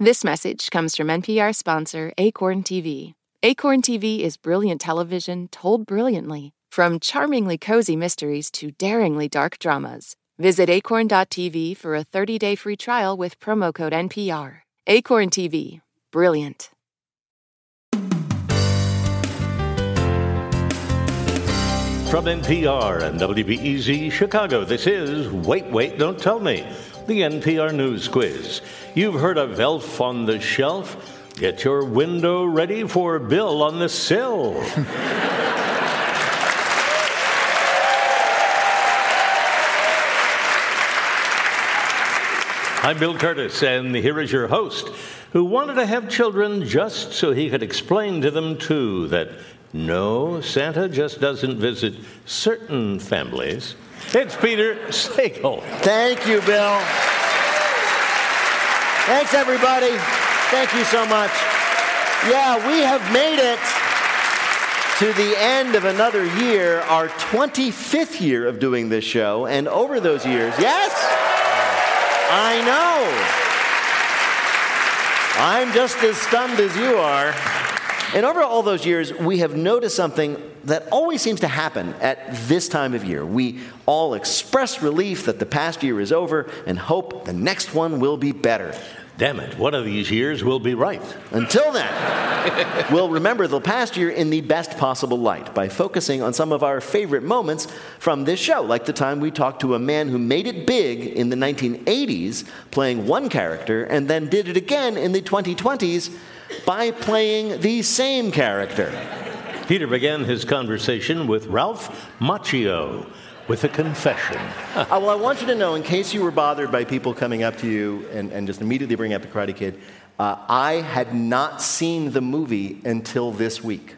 This message comes from NPR sponsor Acorn TV. Acorn TV is brilliant television told brilliantly, from charmingly cozy mysteries to daringly dark dramas. Visit acorn.tv for a 30 day free trial with promo code NPR. Acorn TV, brilliant. From NPR and WBEZ Chicago, this is Wait, Wait, Don't Tell Me, the NPR News Quiz. You've heard of Elf on the Shelf. Get your window ready for Bill on the Sill. I'm Bill Kurtis, and here is your host, who wanted to have children just so he could explain to them, too, that no, Santa just doesn't visit certain families. It's Peter Sagal. Thank you, Bill. Thanks, everybody. Thank you so much. Yeah, we have made it to the end of another year, our 25th year of doing this show. And over those years, yes, I know. I'm just as stunned as you are. And over all those years, we have noticed something that always seems to happen at this time of year. We all express relief that the past year is over and hope the next one will be better. Damn it, one of these years will be right. Until then, we'll remember the past year in the best possible light by focusing on some of our favorite moments from this show, like the time we talked to a man who made it big in the 1980s playing one character and then did it again in the 2020s by playing the same character. Peter began his conversation with Ralph Macchio with a confession. uh, well, I want you to know, in case you were bothered by people coming up to you and, and just immediately bringing up the Karate Kid, uh, I had not seen the movie until this week.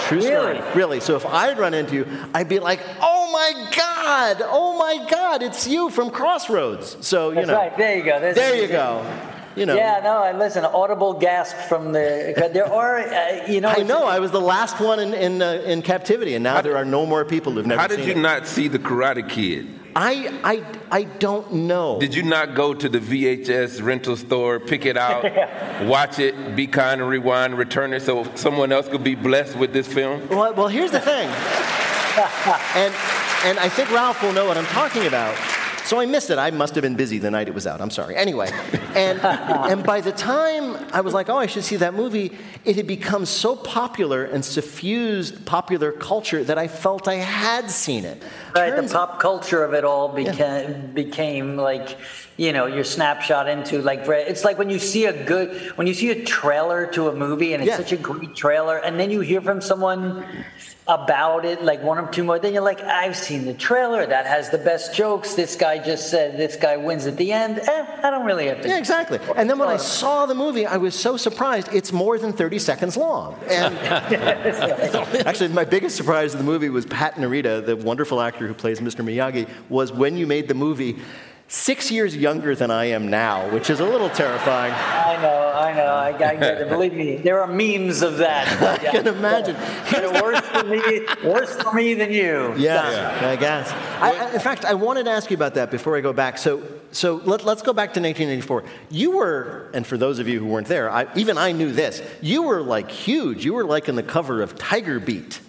True story. Really? Really. So if I had run into you, I'd be like, oh my God, oh my God, it's you from Crossroads. So, you That's know. right. There you go. There's There you go. You know. Yeah, no, I listen. Audible gasp from the. There are, uh, you know. I know. I was the last one in in, uh, in captivity, and now there are no more people who've never seen How did seen you it. not see the Karate Kid? I, I, I don't know. Did you not go to the VHS rental store, pick it out, watch it, be kind and rewind, return it so someone else could be blessed with this film? Well, well, here's the thing, and and I think Ralph will know what I'm talking about. So I missed it. I must have been busy the night it was out. I'm sorry. Anyway, and and by the time I was like, oh, I should see that movie, it had become so popular and suffused popular culture that I felt I had seen it. Right, the pop culture of it all became became like, you know, your snapshot into like it's like when you see a good when you see a trailer to a movie and it's Yeah. such a great trailer, and then you hear from someone about it like one or two more, then you're like, I've seen the trailer that has the best jokes. This guy just said this guy wins at the end. Eh, I don't really have to. Yeah, exactly. And then when I saw the movie, I was so surprised. It's more than 30 seconds long. And actually, my biggest surprise in the movie was Pat Morita, the wonderful actor who plays Mr. Miyagi, was when you made the movie six years younger than I am now, which is a little terrifying. I know, I know. I, I get it. Believe me, there are memes of that. I can imagine. But worse for me, worse for me than you. Yeah, I guess. I, I- in fact, I wanted to ask you about that before I go back. So, so let, us go back to 1984. You were, and for those of you who weren't there, I, even I knew this. You were like huge. You were like in the cover of Tiger Beat.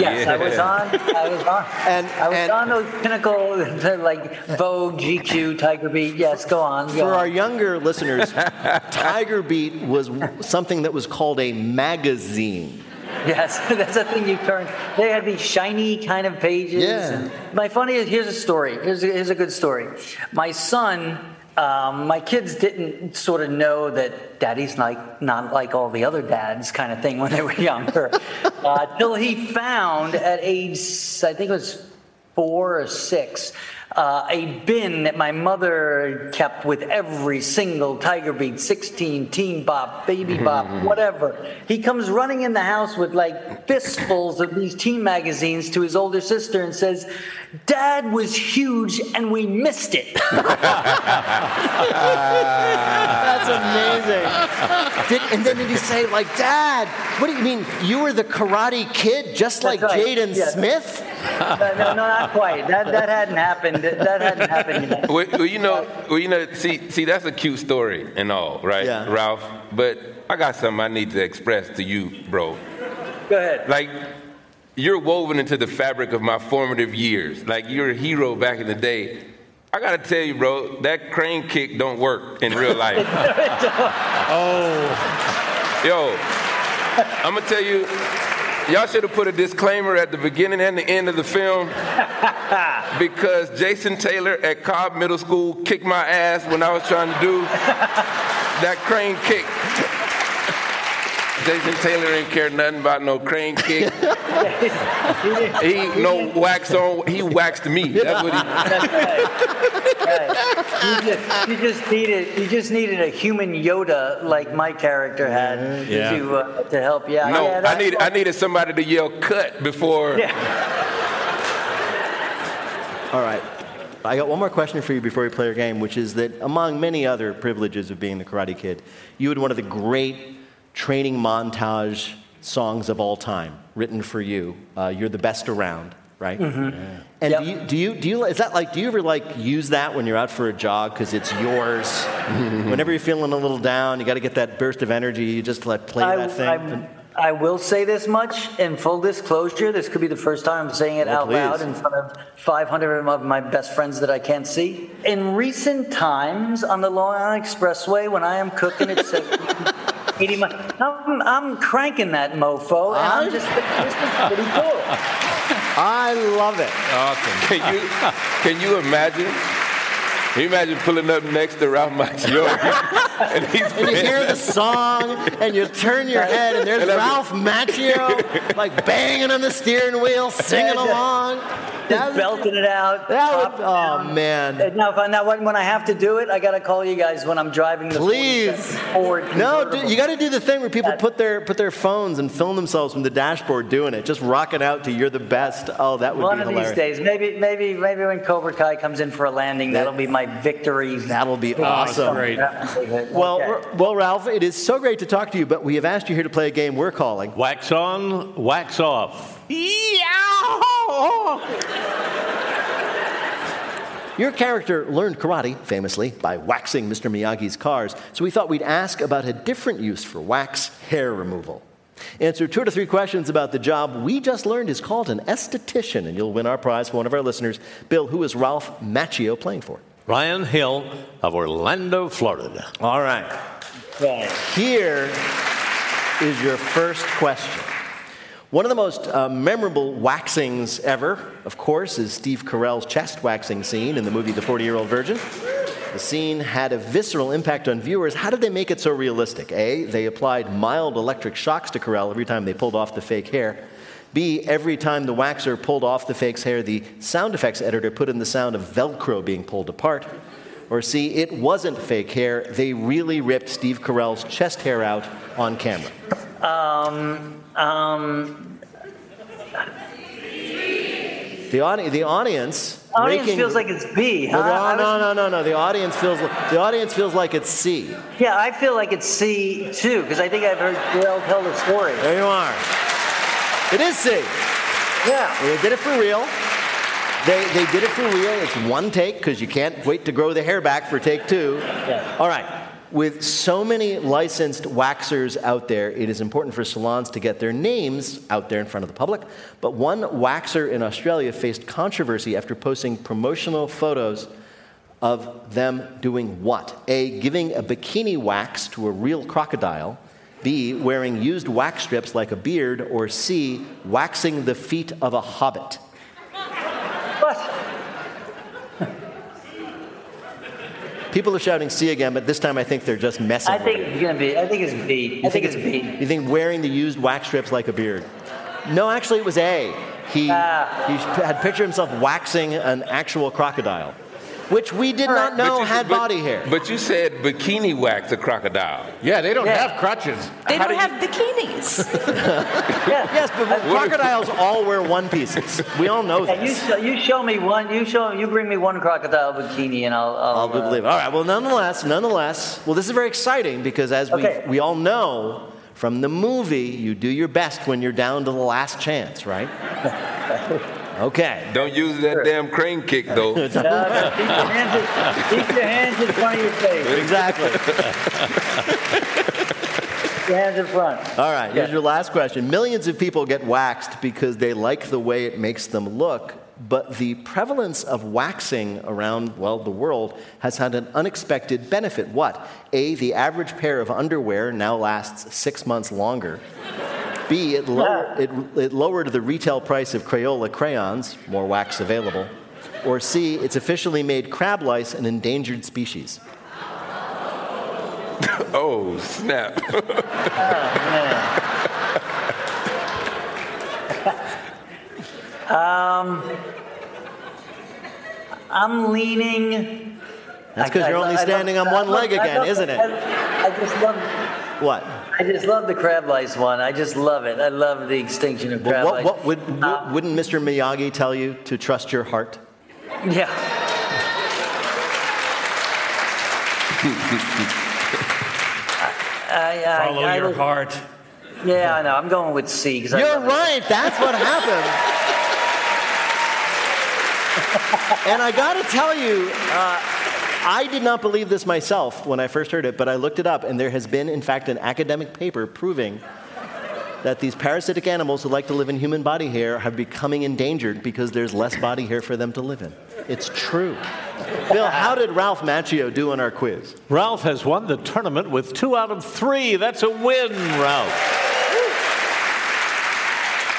Yes, I was on. I was on. And- I was and- on those pinnacle, like Vogue, GQ, Tiger Beat. Yes, go on. Go For our younger listeners, Tiger Beat was something that was called a magazine. Yes, that's the thing you turn. They had these shiny kind of pages. Yeah. My funny is here's a story. Here's a, here's a good story. My son, um, my kids didn't sort of know that daddy's like not like all the other dads kind of thing when they were younger. uh, till he found at age, I think it was four or six. Uh, a bin that my mother kept with every single Tiger Beat, 16, Teen Bop, Baby Bop, whatever. He comes running in the house with like fistfuls of these teen magazines to his older sister and says, Dad was huge and we missed it. That's amazing. Did, and then did he say, like, Dad, what do you mean? You were the karate kid just like right. Jaden Yeah. Smith? No, no, not quite. That, that hadn't happened. That hadn't happened yet. Well, well, you know, well, you know, see, see, that's a cute story and all, right, Yeah. Ralph? But I got something I need to express to you, bro. Go ahead. Like, you're woven into the fabric of my formative years. Like, you're a hero back in the day. I gotta tell you, bro, that crane kick don't work in real life. Oh. Yo, I'm gonna tell you, y'all should have put a disclaimer at the beginning and the end of the film because Jason Taylor at Cobb Middle School kicked my ass when I was trying to do that crane kick. Jason Taylor ain't care nothing about no crane kick. he no wax on. He waxed me. That's what he. Right. You, just, you just needed you just needed a human Yoda like my character had Yeah. to uh, to help you out. No, yeah, I that's need I needed somebody to yell cut before. Yeah. All right. I got one more question for you before we play our game, which is that among many other privileges of being the Karate Kid, you had one of the great training montage songs of all time written for you. Uh, You're the best around, right? And Yep. do, you, do you do you is that like do you ever like use that when you're out for a jog because it's yours? Whenever you're feeling a little down, you got to get that burst of energy. You just like play I, that thing. I, I will say this much in full disclosure. This could be the first time I'm saying it Oh, out loud in front of 500 of my best friends that I can't see. In recent times on the Long Island Expressway, when I am cooking 70, 80 mi- I'm, I'm cranking that mofo, and I'm just this is pretty cool. I love it. Awesome. Can you can you imagine? Can you imagine pulling up next to Ralph Macchio and he's And you hear the song, and you turn your head, and there's And Ralph Macchio, like banging on the steering wheel, singing along. That Just would- belting it out. that top would, down. oh man. And Now, if I, now when, when I have to do it, I got to call you guys when I'm driving the Please. 47 Ford No, convertible. dude, you got to do the thing where people put their put their phones and film themselves from the dashboard doing it, just rocking out to "You're the best." Oh, that would One be one of hilarious. these days, maybe, maybe, maybe when Cobra Kai comes in for a landing, that'll be my victory. That'll be awesome. great. Well, Okay. Well, Ralph, it is so great to talk to you, but we have asked you here to play a game we're calling. Wax on, wax off. Your character learned karate, famously, by waxing Mr. Miyagi's cars, so we thought we'd ask about a different use for wax hair removal. Answer two to three questions about the job we just learned is called an esthetician, and you'll win our prize for one of our listeners. Bill, who is Ralph Macchio playing for? Ryan Hill of Orlando, Florida. All right. Right. Here is your first question. One of the most uh, memorable waxings ever, of course, is Steve Carell's chest waxing scene in the movie The 40 Year Old Virgin. The scene had a visceral impact on viewers. How did they make it so realistic? A, they applied mild electric shocks to Carell every time they pulled off the fake hair. B, every time the waxer pulled off the fake's hair, the sound effects editor put in the sound of Velcro being pulled apart. Or C, it wasn't fake hair. They really ripped Steve Carell's chest hair out on camera. Um, um, The, audi- the audience. audience making- feels like it's B. Huh? No, no, no, no, no. The audience feels the audience feels like it's C. Yeah, I feel like it's C too, because I think I've heard Joel tell the story. There you are. It is C. Yeah. They did it for real. They, they did it for real. It's one take because you can't wait to grow the hair back for take two. Yeah. All right. With so many licensed waxers out there, it is important for salons to get their names out there in front of the public. But one waxer in Australia faced controversy after posting promotional photos of them doing what? A, giving a bikini wax to a real crocodile. B, wearing used wax strips like a beard. Or C, waxing the feet of a hobbit. What? People are shouting C again, but this time I think they're just messing I with think it's gonna be. I think it's B. I think it's B. You think wearing the used wax strips like a beard? No, actually, it was A. He, Ah. he had pictured himself waxing an actual crocodile. Which we did not know had but, body hair. But you said bikini wax a crocodile. Yeah, they don't Yeah. have crutches. They How don't do you- have bikinis. Yeah. yes, but crocodiles all wear one pieces. We all know Yeah, you, this. show, you show me one. You show. You bring me one crocodile bikini, and I'll. I'll, I'll uh, believe. All right. Well, nonetheless, nonetheless, well, this is very exciting because as Okay. we we all know from the movie, you do your best when you're down to the last chance, right? Okay. Don't use that damn crane kick though. No, no, keep, your hands, in- keep your hands in front of your face. Exactly. Keep your hands in front. All right, here's Yeah. your last question. Millions of people get waxed because they like the way it makes them look, but the prevalence of waxing around, well, the world has had an unexpected benefit. What? A, the average pair of underwear now lasts six months longer. B, it, lower, it, it lowered the retail price of Crayola crayons, more wax available. Or C, it's officially made crab lice an endangered species. Oh snap! Oh, I'm leaning. That's because you're I- only I love- standing on one love- leg I again, love- isn't it? I, I just love. What? I just love the crab lice one. I just love it. I love the extinction of crab Well, what, lice. what would, Uh, wouldn't Mr. Miyagi tell you to trust your heart? yeah. I, I, Follow I, your I, heart. Yeah, I know. I'm going with C because You're right. That's what happened. and I got to tell you, uh, I did not believe this myself when I first heard it, but I looked it up, and there has been, in fact, an academic paper proving that these parasitic animals who like to live in human body hair are becoming endangered because there's less body hair for them to live in. It's true. Bill, how did Ralph Macchio do on our quiz? Ralph has won the tournament with two out of three. That's a win, Ralph.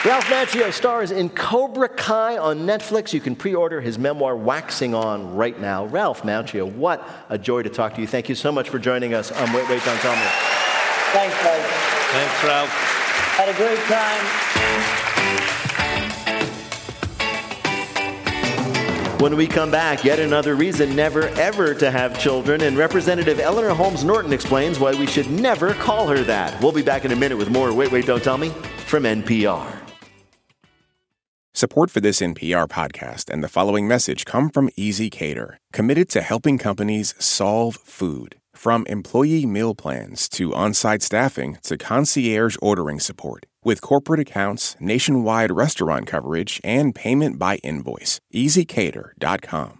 Ralph Macchio stars in Cobra Kai on Netflix. You can pre order his memoir, Waxing On, right now. Ralph Macchio, what a joy to talk to you. Thank you so much for joining us on Wait, Wait, Don't Tell Me. Thanks, guys. Thanks, Ralph. Had a great time. When we come back, yet another reason never ever to have children, and Representative Eleanor Holmes Norton explains why we should never call her that. We'll be back in a minute with more Wait, Wait, Don't Tell Me from NPR. Support for this NPR podcast and the following message come from ezCater, committed to helping companies solve food. From employee meal plans to on site staffing to concierge ordering support. With corporate accounts, nationwide restaurant coverage, and payment by invoice. ezCater.com.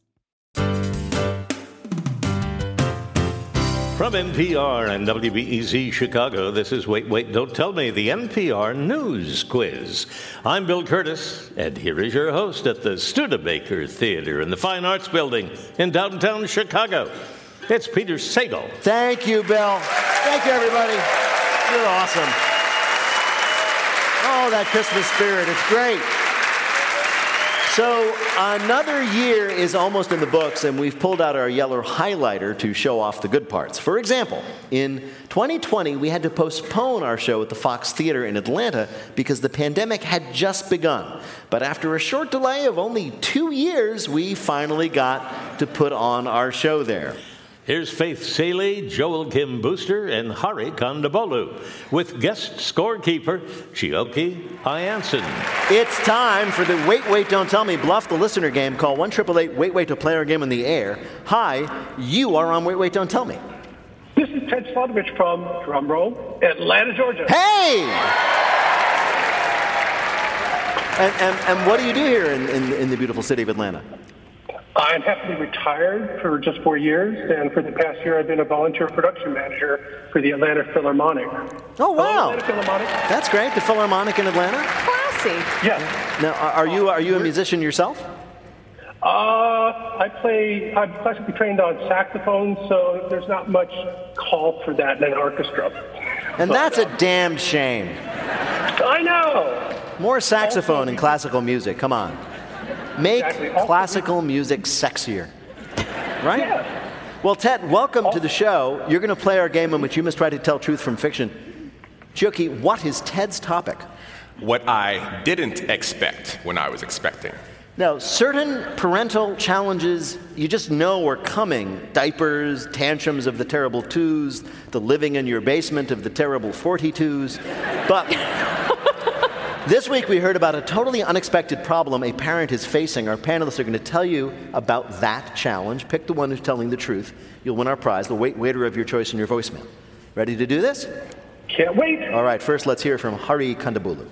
From NPR and WBEZ Chicago, this is Wait, Wait, Don't Tell Me, the NPR News Quiz. I'm Bill Kurtis, and here is your host at the Studebaker Theater in the Fine Arts Building in downtown Chicago. It's Peter Sagal. Thank you, Bill. Thank you, everybody. You're awesome. Oh, that Christmas spirit. It's great. So, another year is almost in the books, and we've pulled out our yellow highlighter to show off the good parts. For example, in 2020, we had to postpone our show at the Fox Theater in Atlanta because the pandemic had just begun. But after a short delay of only two years, we finally got to put on our show there. Here's Faith Salie, Joel Kim Booster, and Hari Kondabolu with guest scorekeeper Chioke I'Anson. It's time for the Wait, Wait, Don't Tell Me Bluff the Listener game. Call 1 Wait, Wait to play our game in the air. Hi, you are on Wait, Wait, Don't Tell Me. This is Ted Slotowich from, drumroll, Atlanta, Georgia. Hey! And, and, and what do you do here in, in, in the beautiful city of Atlanta? I'm happily retired for just four years, and for the past year, I've been a volunteer production manager for the Atlanta Philharmonic. Oh, Hello, wow. Atlanta Philharmonic. That's great. The Philharmonic in Atlanta? Classy. Yes. Now, are are you, are you a musician yourself? Uh, I play, I'm classically trained on saxophone, so there's not much call for that in an orchestra. And that's a damn shame. I know. More saxophone in classical music. Come on. Make Exactly. Also- classical music sexier. Right? Yeah. Well, Ted, welcome to the show. You're going to play our game in which you must try to tell truth from fiction. Chioke, what is Ted's topic? What I didn't expect when I was expecting. Now, certain parental challenges you just know are coming diapers, tantrums of the terrible twos, the living in your basement of the terrible 42s. But this week we heard about a totally unexpected problem a parent is facing. Our panelists are going to tell you about that challenge. Pick the one who's telling the truth. You'll win our prize, the wait- waiter of your choice in your voicemail. Ready to do this? Can't wait. All right, first let's hear from Hari Kondabolu.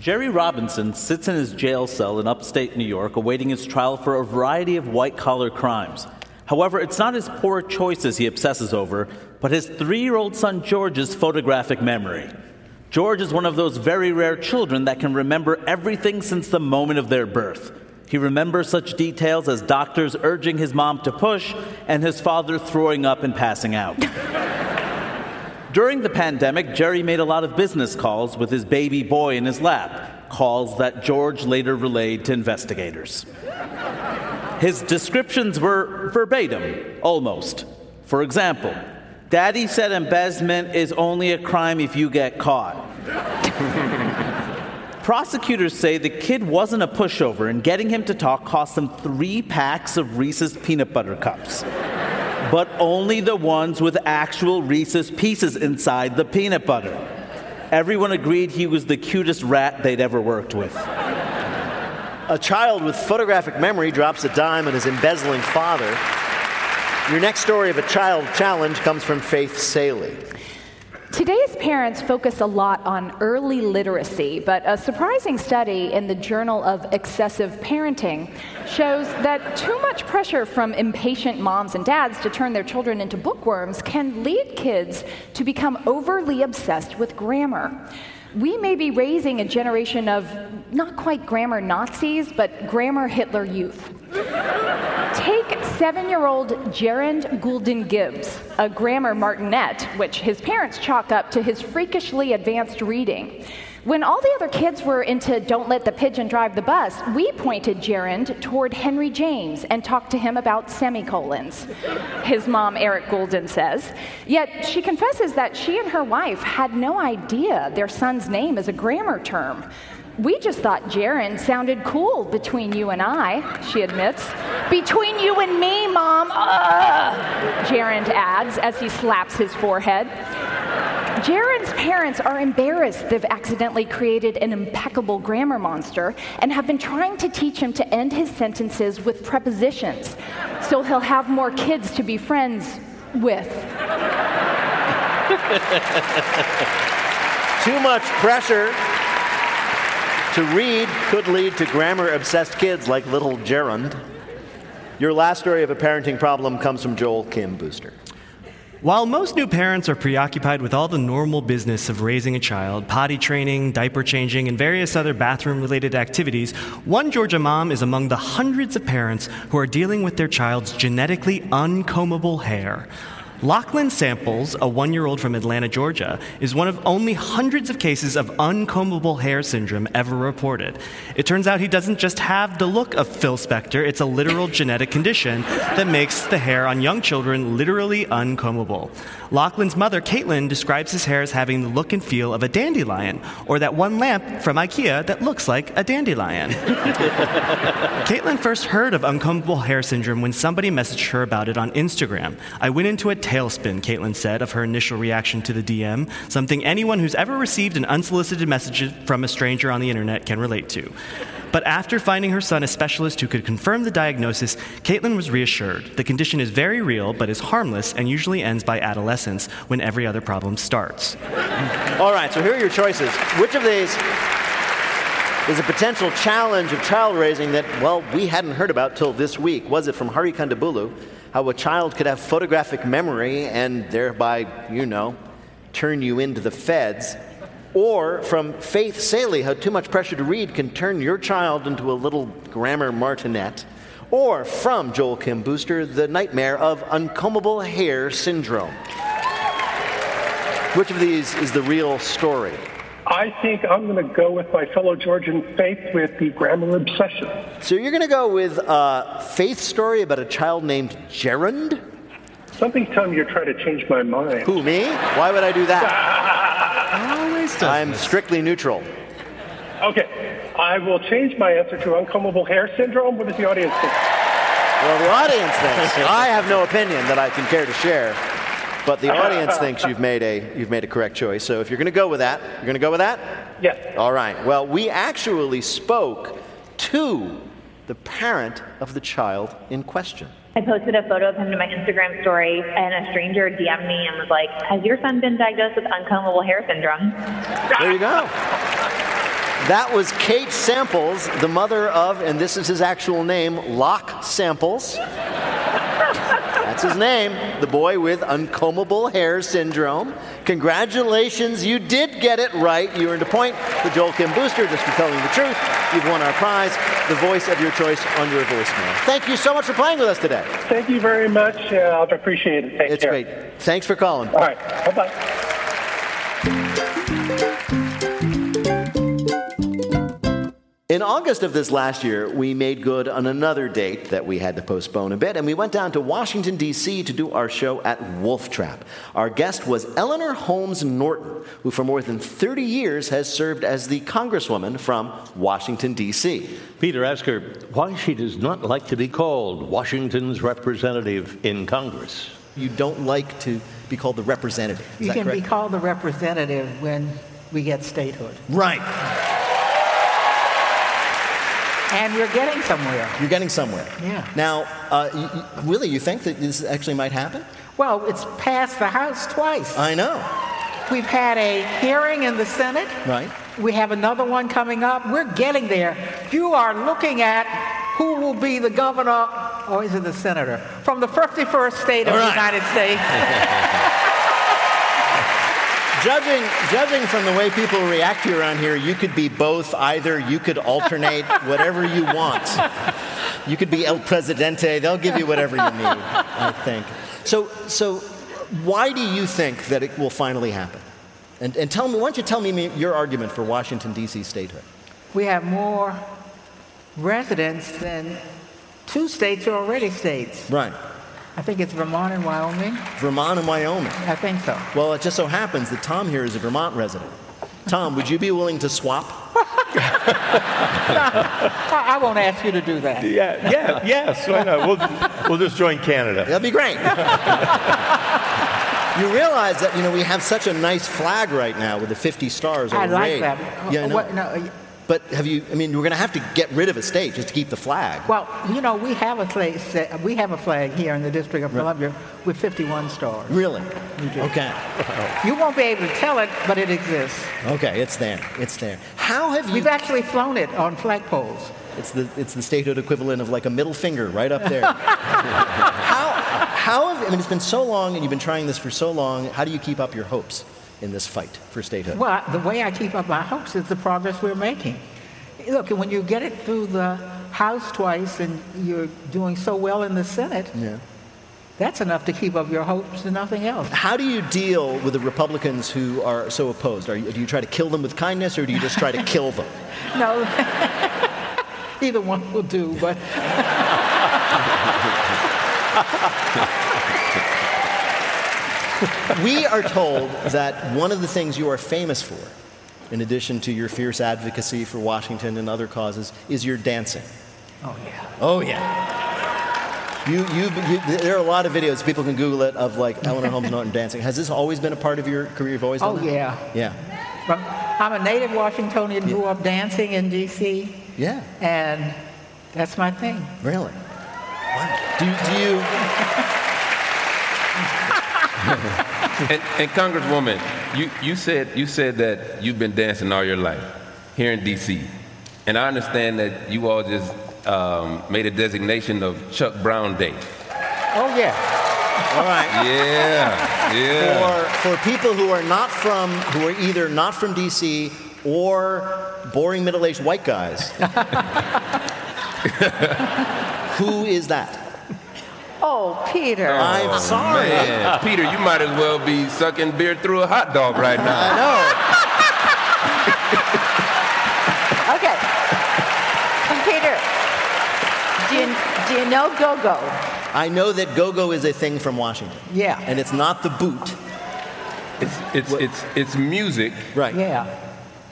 Jerry Robinson sits in his jail cell in upstate New York awaiting his trial for a variety of white collar crimes. However, it's not his poor choices he obsesses over, but his three year old son George's photographic memory. George is one of those very rare children that can remember everything since the moment of their birth. He remembers such details as doctors urging his mom to push and his father throwing up and passing out. During the pandemic, Jerry made a lot of business calls with his baby boy in his lap, calls that George later relayed to investigators. His descriptions were verbatim, almost. For example, Daddy said embezzlement is only a crime if you get caught. Prosecutors say the kid wasn't a pushover, and getting him to talk cost them three packs of Reese's peanut butter cups. But only the ones with actual Reese's pieces inside the peanut butter. Everyone agreed he was the cutest rat they'd ever worked with. A child with photographic memory drops a dime on his embezzling father. Your next story of a child challenge comes from Faith Salie. Today's parents focus a lot on early literacy, but a surprising study in the Journal of Excessive Parenting shows that too much pressure from impatient moms and dads to turn their children into bookworms can lead kids to become overly obsessed with grammar. We may be raising a generation of not quite grammar Nazis, but grammar Hitler youth. Seven year old Gerund Goulden Gibbs, a grammar martinet, which his parents chalk up to his freakishly advanced reading. When all the other kids were into Don't Let the Pigeon Drive the Bus, we pointed Gerund toward Henry James and talked to him about semicolons. His mom, Eric Goulden, says. Yet she confesses that she and her wife had no idea their son's name is a grammar term. We just thought Gerund sounded cool between you and I, she admits. Between you and me, Mom, ugh, Gerund adds as he slaps his forehead. Gerund's parents are embarrassed they've accidentally created an impeccable grammar monster and have been trying to teach him to end his sentences with prepositions so he'll have more kids to be friends with. Too much pressure to read could lead to grammar obsessed kids like little Gerund. Your last story of a parenting problem comes from Joel Kim Booster. While most new parents are preoccupied with all the normal business of raising a child, potty training, diaper changing, and various other bathroom related activities, one Georgia mom is among the hundreds of parents who are dealing with their child's genetically uncombable hair. Lachlan Samples, a one year old from Atlanta, Georgia, is one of only hundreds of cases of uncombable hair syndrome ever reported. It turns out he doesn't just have the look of Phil Spector, it's a literal genetic condition that makes the hair on young children literally uncombable. Lachlan's mother, Caitlin, describes his hair as having the look and feel of a dandelion, or that one lamp from IKEA that looks like a dandelion. Caitlin first heard of uncombable hair syndrome when somebody messaged her about it on Instagram. I went into a tailspin, Caitlin said, of her initial reaction to the DM, something anyone who's ever received an unsolicited message from a stranger on the internet can relate to. But after finding her son a specialist who could confirm the diagnosis, Caitlin was reassured. The condition is very real, but is harmless and usually ends by adolescence when every other problem starts. All right, so here are your choices. Which of these is a potential challenge of child raising that, well, we hadn't heard about till this week? Was it from Hari Kondabolu, how a child could have photographic memory and thereby, you know, turn you into the feds? Or from Faith Salie, how too much pressure to read can turn your child into a little grammar martinet? Or from Joel Kim Booster, the nightmare of uncombable hair syndrome? Which of these is the real story? I think I'm going to go with my fellow Georgian Faith with the grammar obsession. So you're going to go with a faith story about a child named Gerund? Something's telling me you're trying to change my mind. Who, me? Why would I do that? Always does I'm this. strictly neutral. Okay, I will change my answer to uncombable hair syndrome. What does the audience think? Well, the audience thinks. I have no opinion that I can care to share, but the audience thinks you've made a you've made a correct choice. So if you're going to go with that, you're going to go with that. Yeah. All right. Well, we actually spoke to the parent of the child in question. I posted a photo of him to my Instagram story, and a stranger DM'd me and was like, Has your son been diagnosed with uncombable hair syndrome? There you go. That was Kate Samples, the mother of, and this is his actual name, Locke Samples. That's his name, the boy with uncombable hair syndrome. Congratulations, you did get it right. You earned a point for Joel Kim Booster just for telling the truth. You've won our prize, the voice of your choice on your voicemail. Thank you so much for playing with us today. Thank you very much. Uh, I appreciate it. Take It's care. great. Thanks for calling. All right. Bye bye. In August of this last year, we made good on another date that we had to postpone a bit, and we went down to Washington, D.C. to do our show at Wolf Trap. Our guest was Eleanor Holmes Norton, who for more than 30 years has served as the Congresswoman from Washington, D.C. Peter, ask her why she does not like to be called Washington's representative in Congress. You don't like to be called the representative. Is You that can correct? be called the representative when we get statehood. Right. And we're getting somewhere. You're getting somewhere. Yeah. Now, uh, you, you- really, you think that this actually might happen? Well, it's passed the House twice. I know. We've had a hearing in the Senate. Right. We have another one coming up. We're getting there. You are looking at who will be the governor, or is it the senator, from the 51st state of All the. United States. Judging, judging from the way people react to you around here, you could be both. Either you could alternate whatever you want. You could be El Presidente. They'll give you whatever you need, I think. So, so why do you think that it will finally happen? And, and tell me, why don't you tell me your argument for Washington, D.C. statehood? we have more residents than two states are already states. Right. I think it's Vermont and Wyoming. Vermont and Wyoming. I think so. Well, it just so happens that Tom here is a Vermont resident. Tom, would you be willing to swap? I, I won't ask you to do that. Yeah, yeah, yes. Why not? We'll, we'll just join Canada. That'd be great. you realize that you know we have such a nice flag right now with the 50 stars. I like arrayed. that. Yeah, I know. What- no, But have you? I mean, we're going to have to get rid of a state just to keep the flag. Well, you know, we have a flag, we have a flag here in the District of Columbia with 51 stars. Really? Okay. You won't be able to tell it, but it exists. Okay, it's there. It's there. How have you? We've actually flown it on flagpoles. It's the it's the statehood equivalent of like a middle finger right up there. how how have? I mean, it's been so long, and you've been trying this for so long. How do you keep up your hopes in this fight for statehood? Well, the way I keep up my hopes is the progress we're making. Look, when you get it through the House twice and you're doing so well in the Senate, Yeah. that's enough to keep up your hopes and nothing else. How do you deal with the Republicans who are so opposed? Are you, do you try to kill them with kindness, or do you just try to kill them? No, either one will do, but we are told that one of the things you are famous for, in addition to your fierce advocacy for Washington and other causes, is your dancing. oh yeah. Oh yeah. You, you, you, there are a lot of videos people can Google it of like Eleanor Holmes Norton dancing. Has this always been a part of your career? You've always done Oh that? yeah. Yeah. I'm a native Washingtonian, grew up dancing in D.C., Yeah. and that's my thing. Really? Wow. Do, do you? and, and Congresswoman, you, you said you said that you've been dancing all your life here in D.C. And I understand that you all just um, made a designation of Chuck Brown Day. Oh yeah. All right. Yeah, yeah. For, for people who are not from, who are either not from D.C. or boring middle-aged white guys, who is that? Oh, Peter. I'm oh, sorry. Man, Peter, you might as well be sucking beer through a hot dog right now. I know. Okay. Peter, do you, do you know go-go? I know that go-go is a thing from Washington. Yeah. And it's not the boot. It's it's it's it's music Right. Yeah.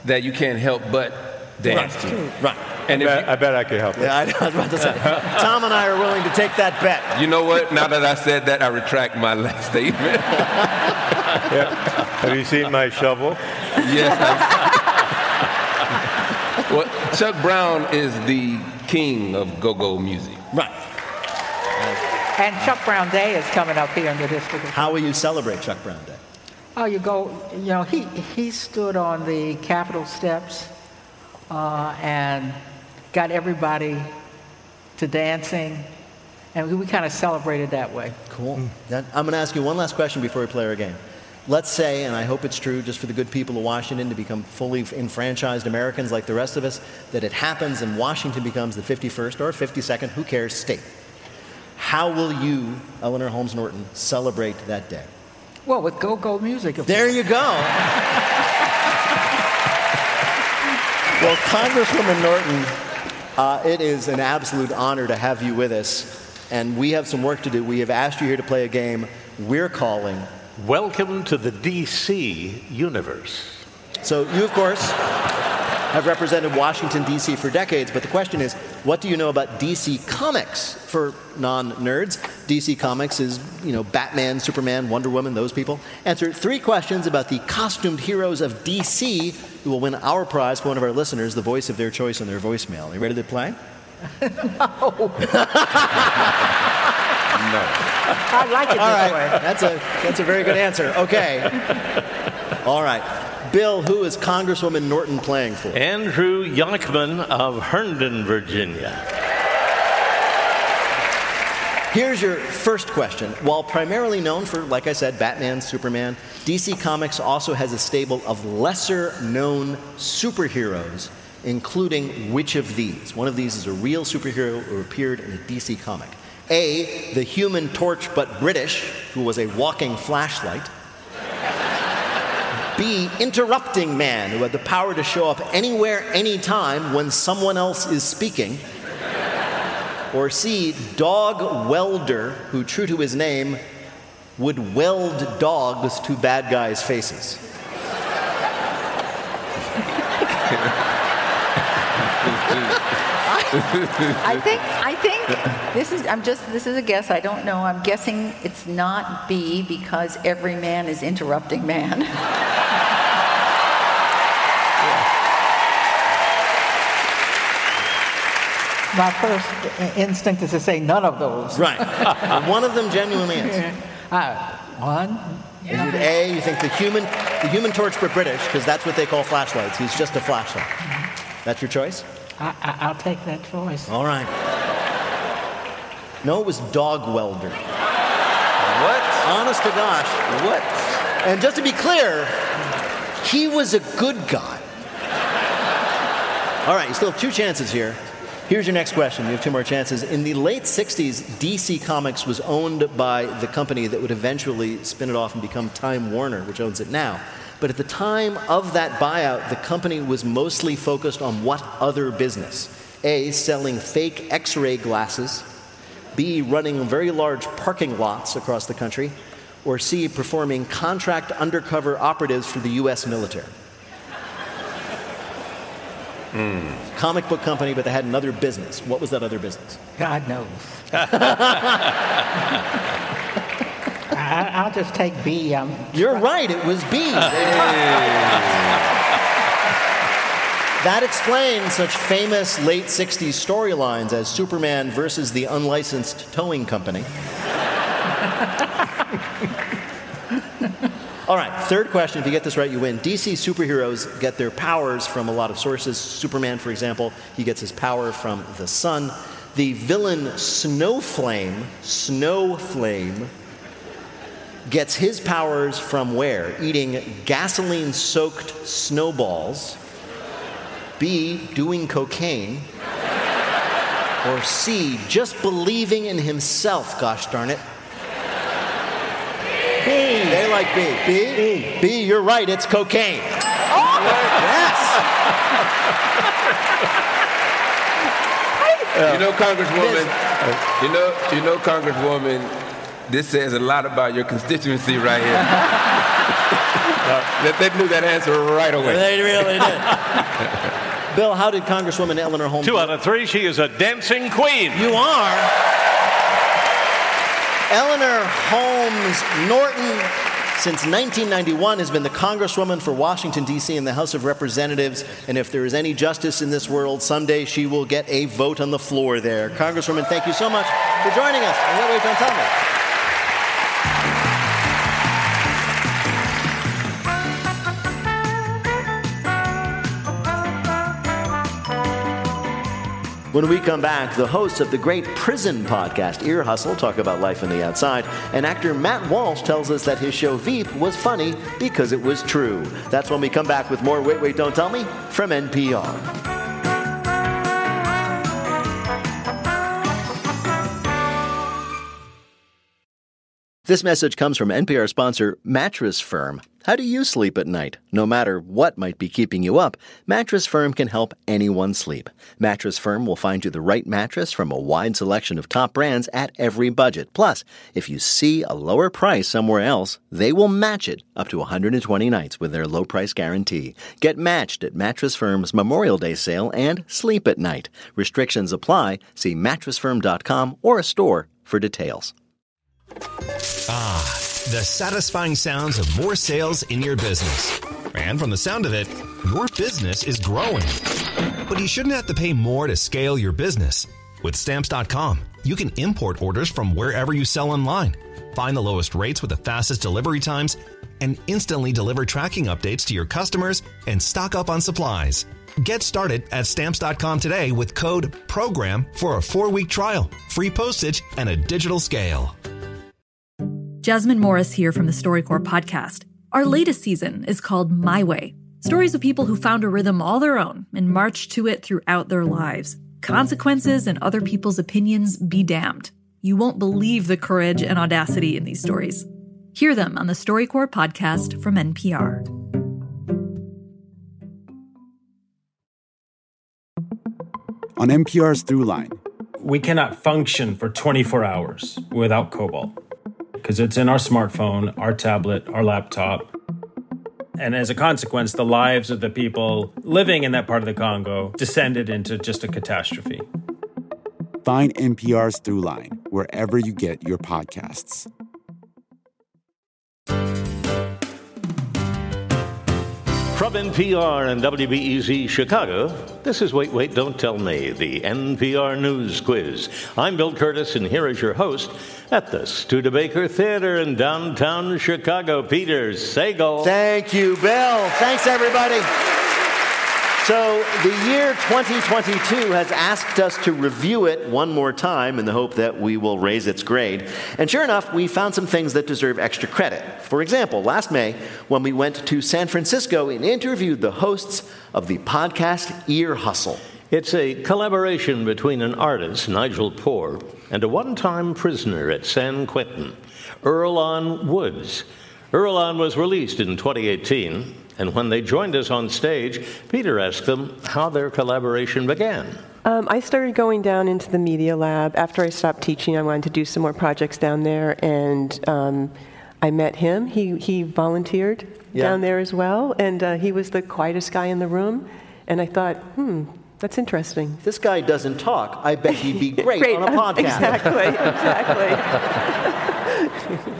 that you can't help but dance to. Right. And I if bet, I bet I could help Yeah, I, I was about to say. Tom and I are willing to take that bet. you, you know what? Now that I said that, I retract my last statement. Yeah. Have you seen my shovel? yes. Well, Chuck Brown is the king of go-go music. Right. And Chuck Brown Day is coming up here in the district. How will you celebrate Chuck Brown Day? Oh, you go, you know, he, he stood on the Capitol steps uh, and got everybody to dancing, and we, we kind of celebrated that way. Cool. That, I'm going to ask you one last question before we play our game. Let's say, and I hope it's true just for the good people of Washington to become fully enfranchised Americans like the rest of us, that it happens and Washington becomes the 51st or 52nd, who cares, state. How will you, Eleanor Holmes Norton, celebrate that day? Well, with go-go music. of There you go. Well, Congresswoman Norton, uh, it is an absolute honor to have you with us. And we have some work to do. We have asked you here to play a game we're calling Welcome to the DC universe. So, you, of course, have represented Washington, D.C. for decades, but the question is what do you know about DC Comics for non nerds? DC Comics is, you know, Batman, Superman, Wonder Woman, those people. Answer three questions about the costumed heroes of DC who will win our prize for one of our listeners, the voice of their choice on their voicemail. Are you ready to play? No. No. I like it All this right. way. That's a, that's a very good answer. Okay. All right. Bill, who is Congresswoman Norton playing for? Andrew Yonkman of Herndon, Virginia. Here's your first question. While primarily known for, like I said, Batman, Superman, DC Comics also has a stable of lesser known superheroes, including which of these? One of these is a real superhero who appeared in a DC comic. A, the human torch but British, who was a walking flashlight. B, interrupting man, who had the power to show up anywhere, anytime when someone else is speaking. Or C, dog welder, who, true to his name, would weld dogs to bad guys' faces. I think I think this is I'm just this is a guess. I don't know. I'm guessing it's not B because every man is interrupting man. My first instinct is to say none of those. Right. One of them genuinely is. Uh, one. Is it A, you think the human, the human torch but British, because that's what they call flashlights. He's just a flashlight. That's your choice? I, I, I'll take that choice. All right. No, it was dog welder. What? Honest to gosh. What? And just to be clear, he was a good guy. All right, you still have two chances here. Here's your next question. You have two more chances. In the late 60s, DC Comics was owned by the company that would eventually spin it off and become Time Warner, which owns it now. But at the time of that buyout, the company was mostly focused on what other business? A, selling fake x ray glasses. B, running very large parking lots across the country. Or C, performing contract undercover operatives for the US military. Comic book company, but they had another business. What was that other business? God knows. I, I'll just take B. Um, You're right, it was B. That explains such famous late 60s storylines as Superman versus the unlicensed towing company. All right, third question. If you get this right, you win. DC superheroes get their powers from a lot of sources. Superman, for example, he gets his power from the sun. The villain Snowflame, Snowflame, gets his powers from where? Eating gasoline soaked snowballs. B, doing cocaine. Or C, just believing in himself, gosh darn it. B. They like B. B? B. B, you're right, it's cocaine. Oh! Yes. You know, Congresswoman, you know, you know, Congresswoman, this says a lot about your constituency right here. that they knew that answer right away. They really did. Bill, how did Congresswoman Eleanor Holmes? Two out of three. She is a dancing queen. You are. Eleanor Holmes Norton, since 1991, has been the Congresswoman for Washington, D.C. in the House of Representatives. And if there is any justice in this world, someday she will get a vote on the floor there. Congresswoman, thank you so much for joining us. And wait, wait, don't tell me. When we come back, the hosts of the great prison podcast, Ear Hustle, talk about life on the outside, and actor Matt Walsh tells us that his show Veep was funny because it was true. That's when we come back with more Wait, Wait, Don't Tell Me from NPR. This message comes from NPR sponsor Mattress Firm. How do you sleep at night? No matter what might be keeping you up, Mattress Firm can help anyone sleep. Mattress Firm will find you the right mattress from a wide selection of top brands at every budget. Plus, if you see a lower price somewhere else, they will match it up to 120 nights with their low price guarantee. Get matched at Mattress Firm's Memorial Day sale and sleep at night. Restrictions apply. See mattressfirm.com or a store for details. Ah, the satisfying sounds of more sales in your business. And from the sound of it, your business is growing. But you shouldn't have to pay more to scale your business. With stamps.com, you can import orders from wherever you sell online, find the lowest rates with the fastest delivery times, and instantly deliver tracking updates to your customers and stock up on supplies. Get started at stamps.com today with code PROGRAM for a four week trial, free postage, and a digital scale. Jasmine Morris here from the StoryCorps podcast. Our latest season is called My Way stories of people who found a rhythm all their own and marched to it throughout their lives. Consequences and other people's opinions be damned. You won't believe the courage and audacity in these stories. Hear them on the StoryCorps podcast from NPR. On NPR's Throughline, we cannot function for 24 hours without cobalt because it's in our smartphone, our tablet, our laptop. And as a consequence, the lives of the people living in that part of the Congo descended into just a catastrophe. Find NPR's Throughline wherever you get your podcasts. From NPR and WBEZ Chicago, this is Wait, Wait, Don't Tell Me, the NPR News Quiz. I'm Bill Kurtis, and here is your host at the Studebaker Theater in downtown Chicago, Peter Sagal. Thank you, Bill. Thanks, everybody. So, the year 2022 has asked us to review it one more time in the hope that we will raise its grade. And sure enough, we found some things that deserve extra credit. For example, last May, when we went to San Francisco and interviewed the hosts of the podcast Ear Hustle. It's a collaboration between an artist, Nigel Poor, and a one time prisoner at San Quentin, Earlonne Woods. Earlonne was released in 2018, and when they joined us on stage, Peter asked them how their collaboration began. Um, I started going down into the media lab. After I stopped teaching, I wanted to do some more projects down there, and um, I met him. He, he volunteered Yeah. down there as well, and uh, he was the quietest guy in the room. And I thought, hmm, that's interesting. This guy doesn't talk. I bet he'd be great, on a podcast. Exactly, exactly.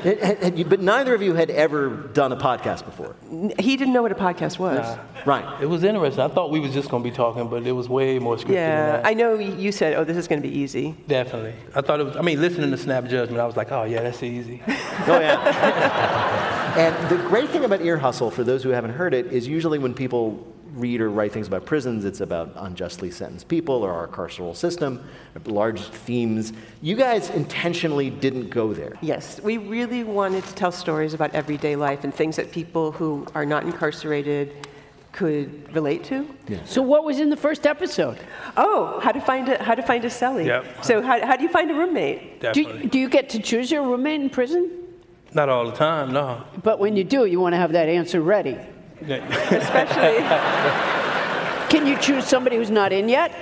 Had- had- had you- but neither of you had ever done a podcast before. he didn't know what a podcast was. Right. It was interesting. I thought we was just going to be talking, but it was way more scripted Yeah, than that. I know you said, oh, this is going to be easy. Definitely. I thought it was, I mean, listening to Snap Judgment, I was like, oh, yeah, that's easy. Oh, yeah. and the great thing about Ear Hustle, for those who haven't heard it, is usually when people read or write things about prisons, it's about unjustly sentenced people or our carceral system, large themes. You guys intentionally didn't go there. Yes, we really wanted to tell stories about everyday life and things that people who are not incarcerated could relate to. Yeah. So what was in the first episode? Oh, how to find a how to find a cellie. Yep. So how, how do you find a roommate? Definitely. Do, do you get to choose your roommate in prison? Not all the time, no. But when you do, you want to have that answer ready. Especially. Can you choose somebody who's not in yet?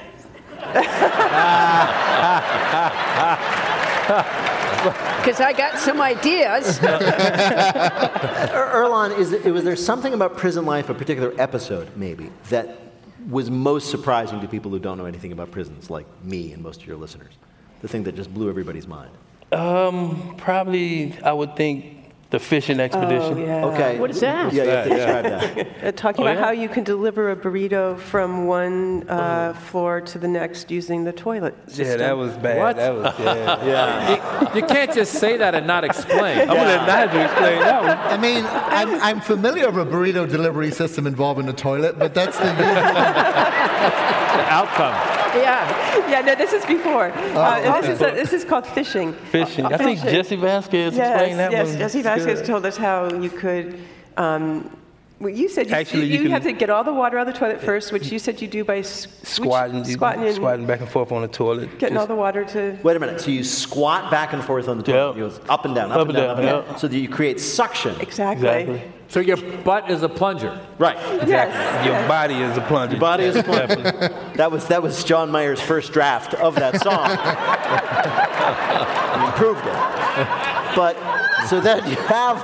Because I got some ideas. Er- Earlonne, is it, was there something about prison life, a particular episode maybe, that was most surprising to people who don't know anything about prisons, like me and most of your listeners? The thing that just blew everybody's mind. Um, probably, I would think the fishing expedition. Oh, yeah. Okay. What is that? Yeah, you have to Yeah. describe that. Uh, talking Oh, about yeah? how you can deliver a burrito from one uh, floor to the next using the toilet system. Yeah, that was bad. What? That was, yeah. Yeah. You, you can't just say that and not explain. I'm gonna let Nigel explain that one. I mean, I'm, I'm familiar with a burrito delivery system involving the toilet, but that's the Outcome. Yeah, yeah. No, this is before. uh, and this is a, this is called fishing. Fishing. I think Fishing. Jesse Vasquez yes, explained that yes, one. Jesse Vasquez good. told us how you could. Um, well, you said you, Actually, you, you can- have to get all the water out of the toilet first, which you said you do by s- Squatting, you- squatting, and squatting back and forth on the toilet. getting all the water to. Wait a minute. So you squat back and forth on the toilet. You go up and down, up, and down, up and down, so that you create suction. Exactly. Exactly. So your butt is a plunger. Right. Yes. Your body is a plunger. Your body is a plunger. that was that was John Mayer's first draft of that song. he improved it. But so then you have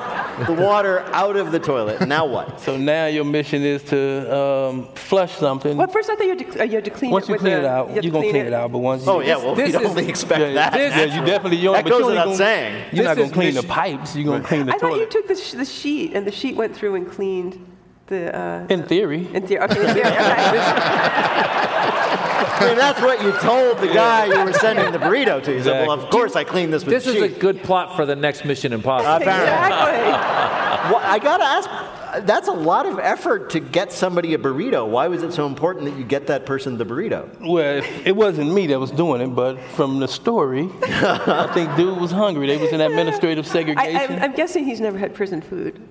the water out of the toilet. Now what? So now your mission is to um, flush something. Well, first I thought you had to, uh, you had to clean Once it you clean the, it out, you had to you're gonna clean it out. But once you, Oh yeah, well This we is- only expect yeah, that. yeah, you definitely you That but goes you only without gonna, saying. You're not gonna clean the pipes. You're gonna clean the toilet. I thought you took the, sh- the sheet and the sheet went through and cleaned the. Uh, In theory. in theory. Okay, in theory. Okay. I mean, that's what you told the guy you were sending the burrito to. You said, "Well, of course I cleaned this with This is a sheet." good plot for the next Mission Impossible. Apparently. Well, I gotta ask. That's a lot of effort to get somebody a burrito. Why was it so important that you get that person the burrito? Well, it wasn't me that was doing it, but from the story, I think dude was hungry. They was in administrative I, segregation. I'm, I'm guessing he's never had prison food.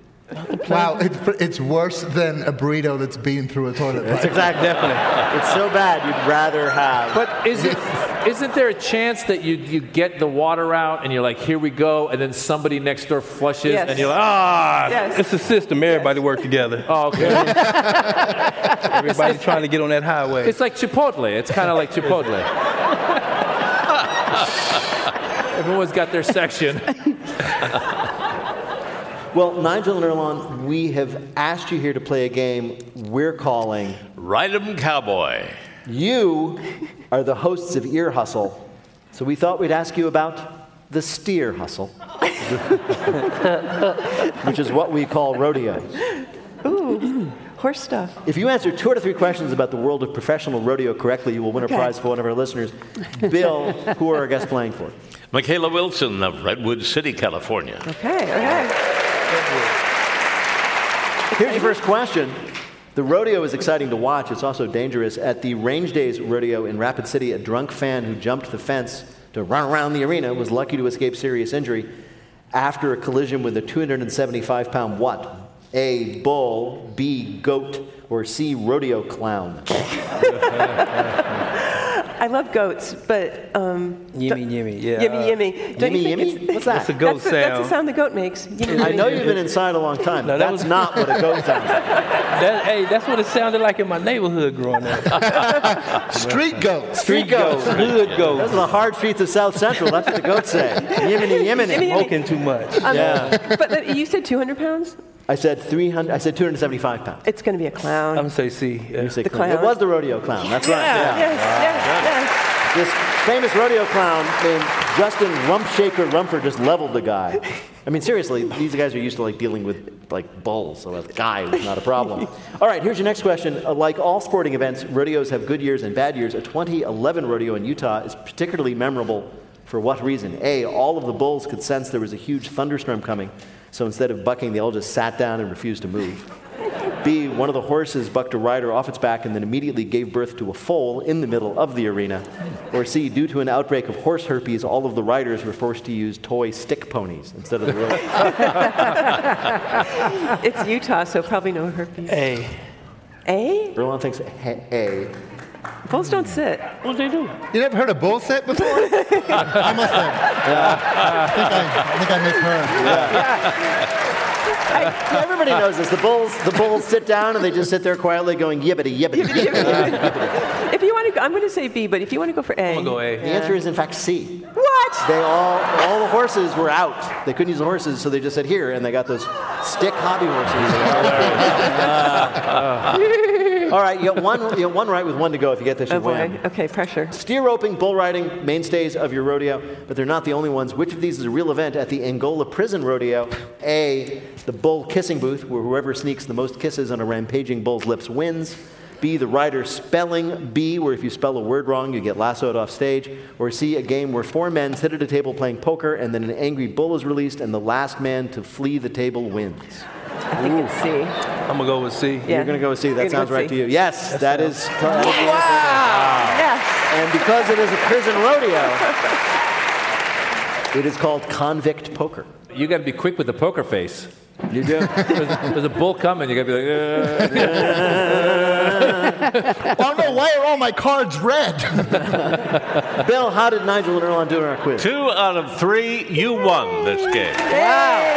Wow. It's, it's worse than a burrito that's been through a toilet. That's exactly. Definitely. It's so bad you'd rather have. But is it, isn't there a chance that you, you get the water out and you're like, here we go, and then somebody next door flushes Yes. and you're like, ah. Yes. It's a system. Everybody work together. Oh, okay. Everybody trying to get on that highway. It's like Chipotle. It's kind of like Chipotle. Everyone's got their section. Well, Nigel and Earlonne, we have asked you here to play a game we're calling Ride 'em Cowboy. You are the hosts of Ear Hustle, so we thought we'd ask you about the steer hustle, which is what we call rodeos. Ooh, horse stuff. If you answer two out of three questions about the world of professional rodeo correctly, you will win a Okay. prize for one of our listeners. Bill, who are our guests playing for? Michaela Wilson of Redwood City, California. Okay, okay. Here's your first question. The rodeo is exciting to watch. It's also dangerous. At the Range Days Rodeo in Rapid City, a drunk fan who jumped the fence to run around the arena was lucky to escape serious injury after a collision with a 275 pound what? A. Bull, B. Goat, or C. Rodeo clown? I love goats, but um, Yimmy, yimmy, yeah. yimmy, yimmy. Don't you Yimmy, yimmy? What's that? That's a goat that's the, That's the sound. sound the goat makes. Yimmy, I know you've been inside a long time. No, that that's was- not what a goat sounds like. That, hey, that's what it sounded like in my neighborhood growing up. Street goats. Street goats, hood goats. Those are the hard streets of South Central. That's what the goats say. Yiminy, yiminy. Yiminy, Smoking too much. Um, Yeah. but the, you said 200 pounds? I said 300. I said 275 pounds. It's going to be a clown. I'm gonna say C. Yeah. You say The clown. clown. It was the rodeo clown. That's right. yeah, Yeah. yes, yes, This famous rodeo clown named Justin Rumpshaker Rumford just leveled the guy. I mean, seriously, these guys are used to like dealing with like bulls, so a guy was not a problem. All right, here's your next question. Uh, like all sporting events, rodeos have good years and bad years. A 2011 rodeo in Utah is particularly memorable for what reason? A, all of the bulls could sense there was a huge thunderstorm coming, so instead of bucking, they all just sat down and refused to move. B, one of the horses bucked a rider off its back and then immediately gave birth to a foal in the middle of the arena. Or C, due to an outbreak of horse herpes, all of the riders were forced to use toy stick ponies instead of the real. yes. It's Utah, so probably no herpes. A. A? Earlonne thinks he- A. Bulls don't sit. What do they do? You never heard a bull sit before? I must have. I think I, I think I misheard. Yeah, everybody knows this. The bulls, the bulls sit down and they just sit there quietly going yibbity yibbity. yibbity. If you want to I'm going to say B, but if you want to go for A. I'm gonna The answer is in fact C. What? They all, all the horses were out. They couldn't use the horses, so they just said here, and they got those stick hobby horses. all right, you got one, you got one right with one to go. If you get this, you Oh, boy. win. Okay, pressure. Steer roping, bull riding, mainstays of your rodeo, but they're not the only ones. Which of these is a real event at the Angola Prison Rodeo? A, the bull kissing booth, where whoever sneaks the most kisses on a rampaging bull's lips wins. B, the writer spelling bee, where if you spell a word wrong, you get lassoed off stage. Or C, a game where four men sit at a table playing poker, and then an angry bull is released, and the last man to flee the table wins. I think it's C. I'm gonna go with C. You're going to go with C. You're That sounds right with to you. Yes, that is. that is the answer. Wow. Yes. And because it is a prison rodeo, it is called convict poker. You got to be quick with the poker face. You do. there's, there's a bull coming. You got to be like. "Uh." oh no, why are all my cards red? Bill, how did Nigel and Earlonne do in our quiz? Two out of three, you won this game.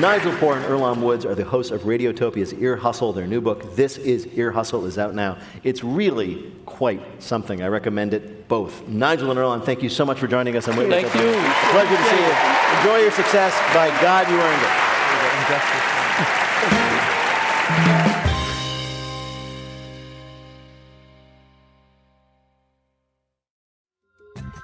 Nigel Poor and Earlonne Woods are the hosts of Radiotopia's Ear Hustle. Their new book, This Is Ear Hustle, is out now. It's really quite something. I recommend it both. Nigel and Earlonne, thank you so much for joining us on Witness. Thank Up you. Pleasure to see you. Enjoy your success. By God, you earned it.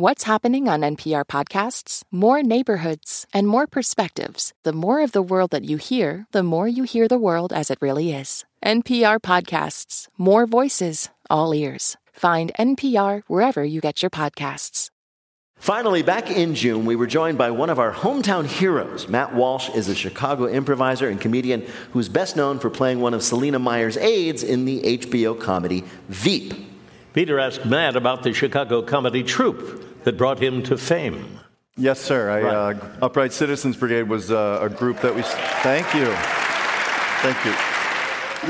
What's happening on NPR podcasts? More neighborhoods and more perspectives. The more of the world that you hear, the more you hear the world as it really is. NPR podcasts, more voices, all ears. Find NPR wherever you get your podcasts. Finally, back in June, we were joined by one of our hometown heroes. Matt Walsh is a Chicago improviser and comedian who's best known for playing one of Selina Meyer's aides in the HBO comedy Veep. Peter asked Matt about the Chicago comedy troupe that brought him to fame. Yes, sir. I, uh, Upright Citizens Brigade was uh, a group that we. Thank you. Thank you.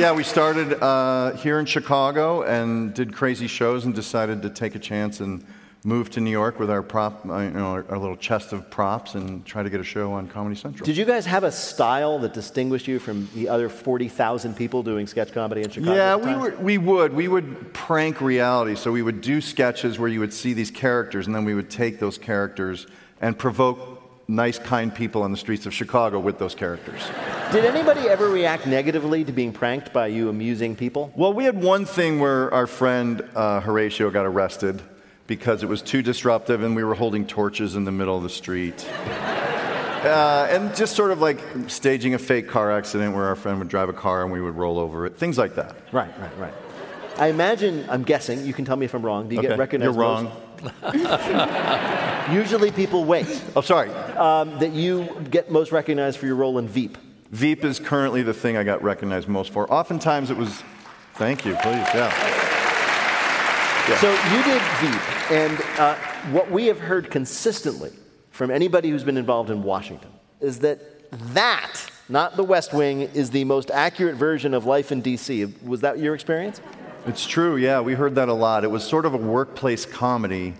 Yeah, we started uh, here in Chicago and did crazy shows and decided to take a chance and move to New York with our prop, uh, you know, our, our little chest of props and try to get a show on Comedy Central. Did you guys have a style that distinguished you from the other 40,000 people doing sketch comedy in Chicago? Yeah, we were. We would. We would prank reality. So we would do sketches where you would see these characters, and then we would take those characters and provoke nice, kind people on the streets of Chicago with those characters. Did anybody ever react negatively to being pranked by you amusing people? Well, we had one thing where our friend uh, Horatio got arrested because it was too disruptive, and we were holding torches in the middle of the street. Uh, and just sort of like staging a fake car accident where our friend would drive a car and we would roll over it, things like that. Right, right, right. I imagine, I'm guessing, you can tell me if I'm wrong. Do you Okay, get recognized? you're wrong. Usually people wait. Oh, sorry. Um, that you get most recognized for your role in Veep. Veep is currently the thing I got recognized most for. Oftentimes it was, thank you, please, yeah. Yeah. So you did Veep, and uh, what we have heard consistently from anybody who's been involved in Washington is that that, not the West Wing, is the most accurate version of life in D.C. Was that your experience? It's true, yeah. We heard that a lot. It was sort of a workplace comedy,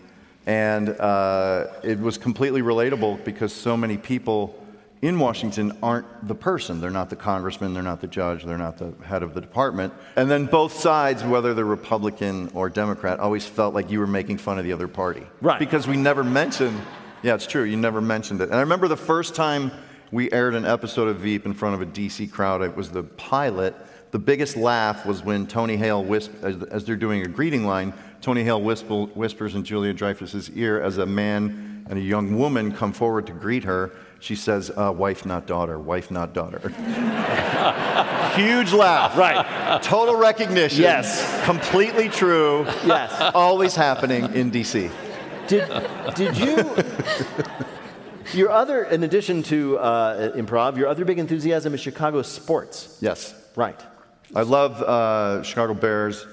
and uh, it was completely relatable because so many people in Washington aren't the person. They're not the congressman, they're not the judge, they're not the head of the department. And then both sides, whether they're Republican or Democrat, always felt like you were making fun of the other party. Right. Because we never mentioned, yeah, it's true, you never mentioned it. And I remember the first time we aired an episode of Veep in front of a DC crowd, it was the pilot. The biggest laugh was when Tony Hale, whisp- as, as they're doing a greeting line, Tony Hale whisper, whispers in Julia Dreyfus's ear as a man and a young woman come forward to greet her. She says, uh, "Wife, not daughter. Wife, not daughter." Huge laugh. Right. Total recognition. Yes. Completely true. Yes. Always happening in DC. Did, did you. Your other, in addition to uh, improv, your other big enthusiasm is Chicago sports. Yes. Right. I love uh, Chicago Bears.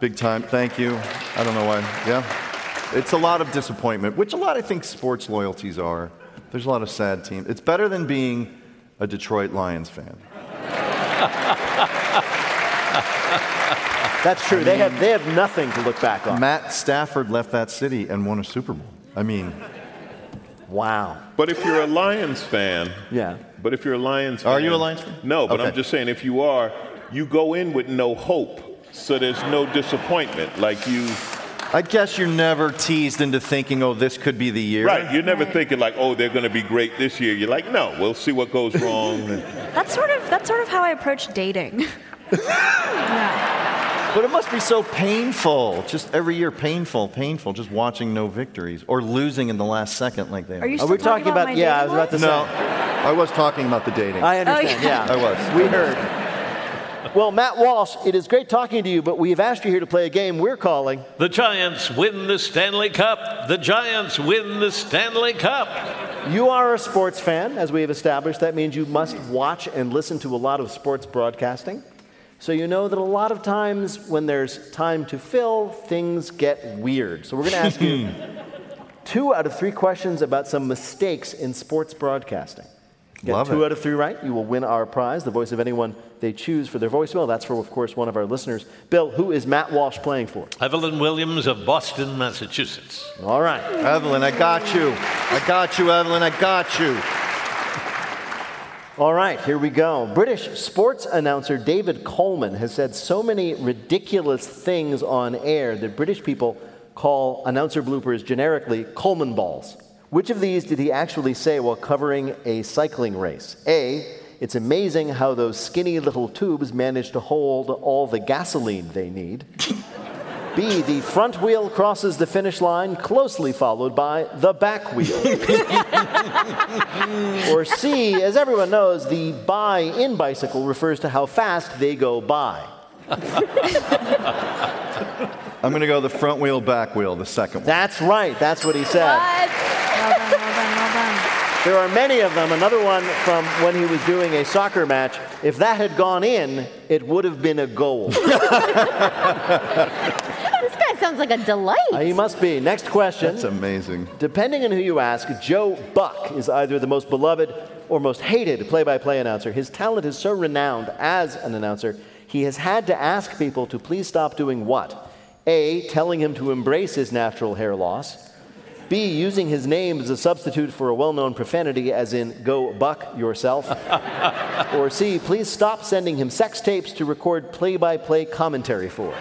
Big time. Thank you. I don't know why. Yeah. It's a lot of disappointment, which a lot I think sports loyalties are. There's a lot of sad teams. It's better than being a Detroit Lions fan. That's true. they, have, they have nothing to look back on. Matt Stafford left that city and won a Super Bowl. I mean, wow. But if you're a Lions fan, yeah. But if you're a Lions fan, Are you a Lions fan? No, but I'm just saying if you are, you go in with no hope, so there's no disappointment. Like you, I guess you're never teased into thinking, oh, this could be the year. right? You're never thinking like, oh, they're going to be great this year. You're like, no, we'll see what goes wrong. That's sort of that's sort of how I approach dating. But it must be so painful. Just every year, painful, painful. Just watching no victories or losing in the last second like they Are you are. we talking about- my yeah, I was about to life? No, I was talking about the dating. I understand, Oh, yeah. yeah. I was. We heard. Well, Matt Walsh, it is great talking to you, but we have asked you here to play a game we're calling. The Giants win the Stanley Cup. The Giants win the Stanley Cup. You are a sports fan, as we have established. That means you must watch and listen to a lot of sports broadcasting. So you know that a lot of times when there's time to fill, things get weird. So we're going to ask you two out of three questions about some mistakes in sports broadcasting. Get Love two it. out of three right, you will win our prize, the voice of anyone they choose for their voicemail. That's for, of course, one of our listeners. Bill, who is Matt Walsh playing for? Evelyn Williams of Boston, Massachusetts. All right. Evelyn, I got you. I got you, Evelyn. I got you. All right, here we go. British sports announcer David Coleman has said so many ridiculous things on air that British people call announcer bloopers generically Colemanballs. Which of these did he actually say while covering a cycling race? A. It's amazing how those skinny little tubes manage to hold all the gasoline they need. B. The front wheel crosses the finish line, closely followed by the back wheel. or C, as everyone knows, the by in bicycle refers to how fast they go by. I'm going to go the front wheel, back wheel, the second one. That's right, that's what he said. Well done, well done, well done. There are many of them. Another one from when he was doing a soccer match. If that had gone in, it would have been a goal. This guy sounds like a delight. Uh, he must be. Next question. That's amazing. Depending on who you ask, Joe Buck is either the most beloved or most hated play by play announcer. His talent is so renowned as an announcer, he has had to ask people to please stop doing what? A, telling him to embrace his natural hair loss. B, using his name as a substitute for a well known profanity, as in, go buck yourself. or C, please stop sending him sex tapes to record play by play commentary for.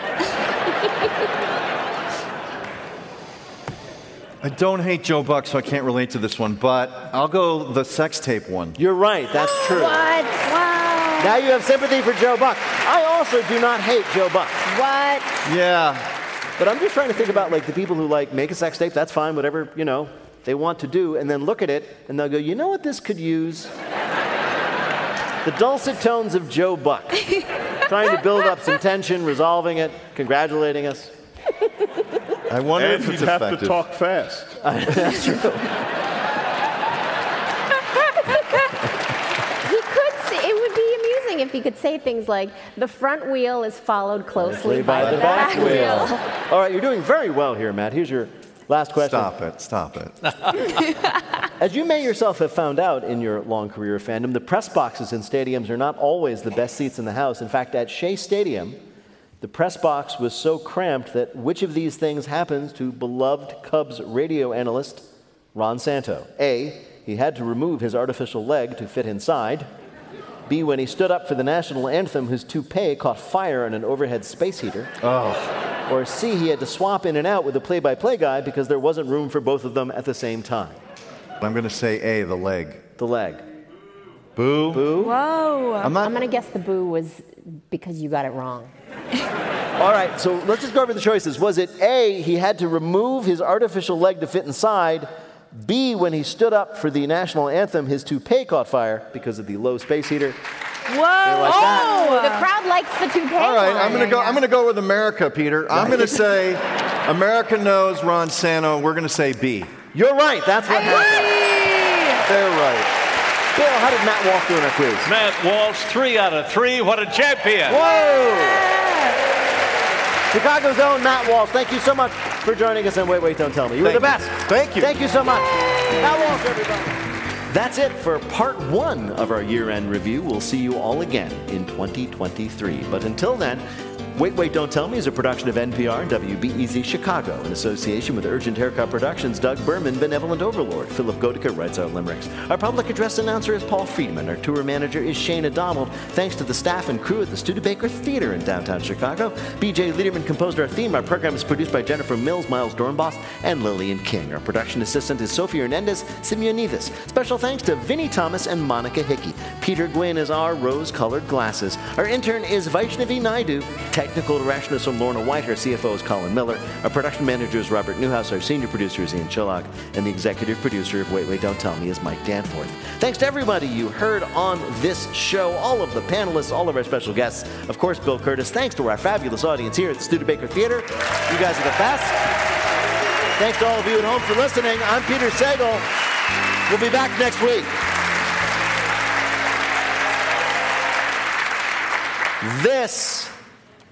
I don't hate Joe Buck, so I can't relate to this one, but I'll go the sex tape one. You're right, that's true. What? Wow. Now you have sympathy for Joe Buck. I also do not hate Joe Buck. What? Yeah. But I'm just trying to think about like the people who like make a sex tape, that's fine, whatever, you know, they want to do, and then look at it and they'll go, you know what this could use? the dulcet tones of Joe Buck. trying to build up some tension, resolving it, congratulating us. I wonder and if it's you'd have to talk fast. that's true. He could say, it would be amusing if he could say things like, the front wheel is followed closely by, the back, wheel. All right, you're doing very well here, Matt. Here's your last question. Stop it. Stop it. As you may yourself have found out in your long career of fandom, the press boxes in stadiums are not always the best seats in the house. In fact, at Shea Stadium, the press box was so cramped that which of these things happens to beloved Cubs radio analyst Ron Santo? A. He had to remove his artificial leg to fit inside. B. When he stood up for the national anthem, his toupee caught fire in an overhead space heater. Oh. Or C. He had to swap in and out with the play by play guy because there wasn't room for both of them at the same time. I'm going to say A, the leg. The leg. Boo. Boo. Whoa. I'm not. I'm going to guess the boo was because you got it wrong. All right, so let's just go over the choices. Was it A, he had to remove his artificial leg to fit inside? B, when he stood up for the national anthem, his toupee caught fire because of the low space heater? Whoa! like that. Oh, the crowd likes the toupee. All right, I'm gonna go. I'm gonna go with America, Peter. I'm gonna say America knows Ron Santo. We're gonna say B. You're right. That's what happened. They're right. Bill, how did Matt Walsh do in our quiz? Matt Walsh, three out of three. What a champion! Whoa! Chicago's own Matt Walsh, thank you so much for joining us. And wait, wait, don't tell me. You were the best. Thank you. Thank you so much. Matt Walsh, everybody. That's it for part one of our year end review. We'll see you all again in 2023. But until then, Wait, Wait, Don't Tell Me is a production of NPR and WBEZ Chicago in association with Urgent Haircut Productions, Doug Berman, Benevolent Overlord. Philip Godeka writes our limericks. Our public address announcer is Paul Friedman. Our tour manager is Shana Donald. Thanks to the staff and crew at the Studebaker Theater in downtown Chicago. BJ Leiderman composed our theme. Our program is produced by Jennifer Mills, Miles Doornbos, and Lillian King. Our production assistant is Sophie Hernandez Simeonidis. Special thanks to Vinnie Thomas and Monica Hickey. Peter Gwynn is our rose-colored glasses. Our intern is Vaishnavi Naidu. Technical is from Lorna White. Our CFO is Colin Miller. Our production manager is Robert Newhouse. Our senior producer is Ian Chillag. And the executive producer of Wait, Wait, Don't Tell Me is Mike Danforth. Thanks to everybody you heard on this show, all of the panelists, all of our special guests. Of course, Bill Kurtis. Thanks to our fabulous audience here at the Studebaker Theater. You guys are the best. Thanks to all of you at home for listening. I'm Peter Sagal. We'll be back next week. This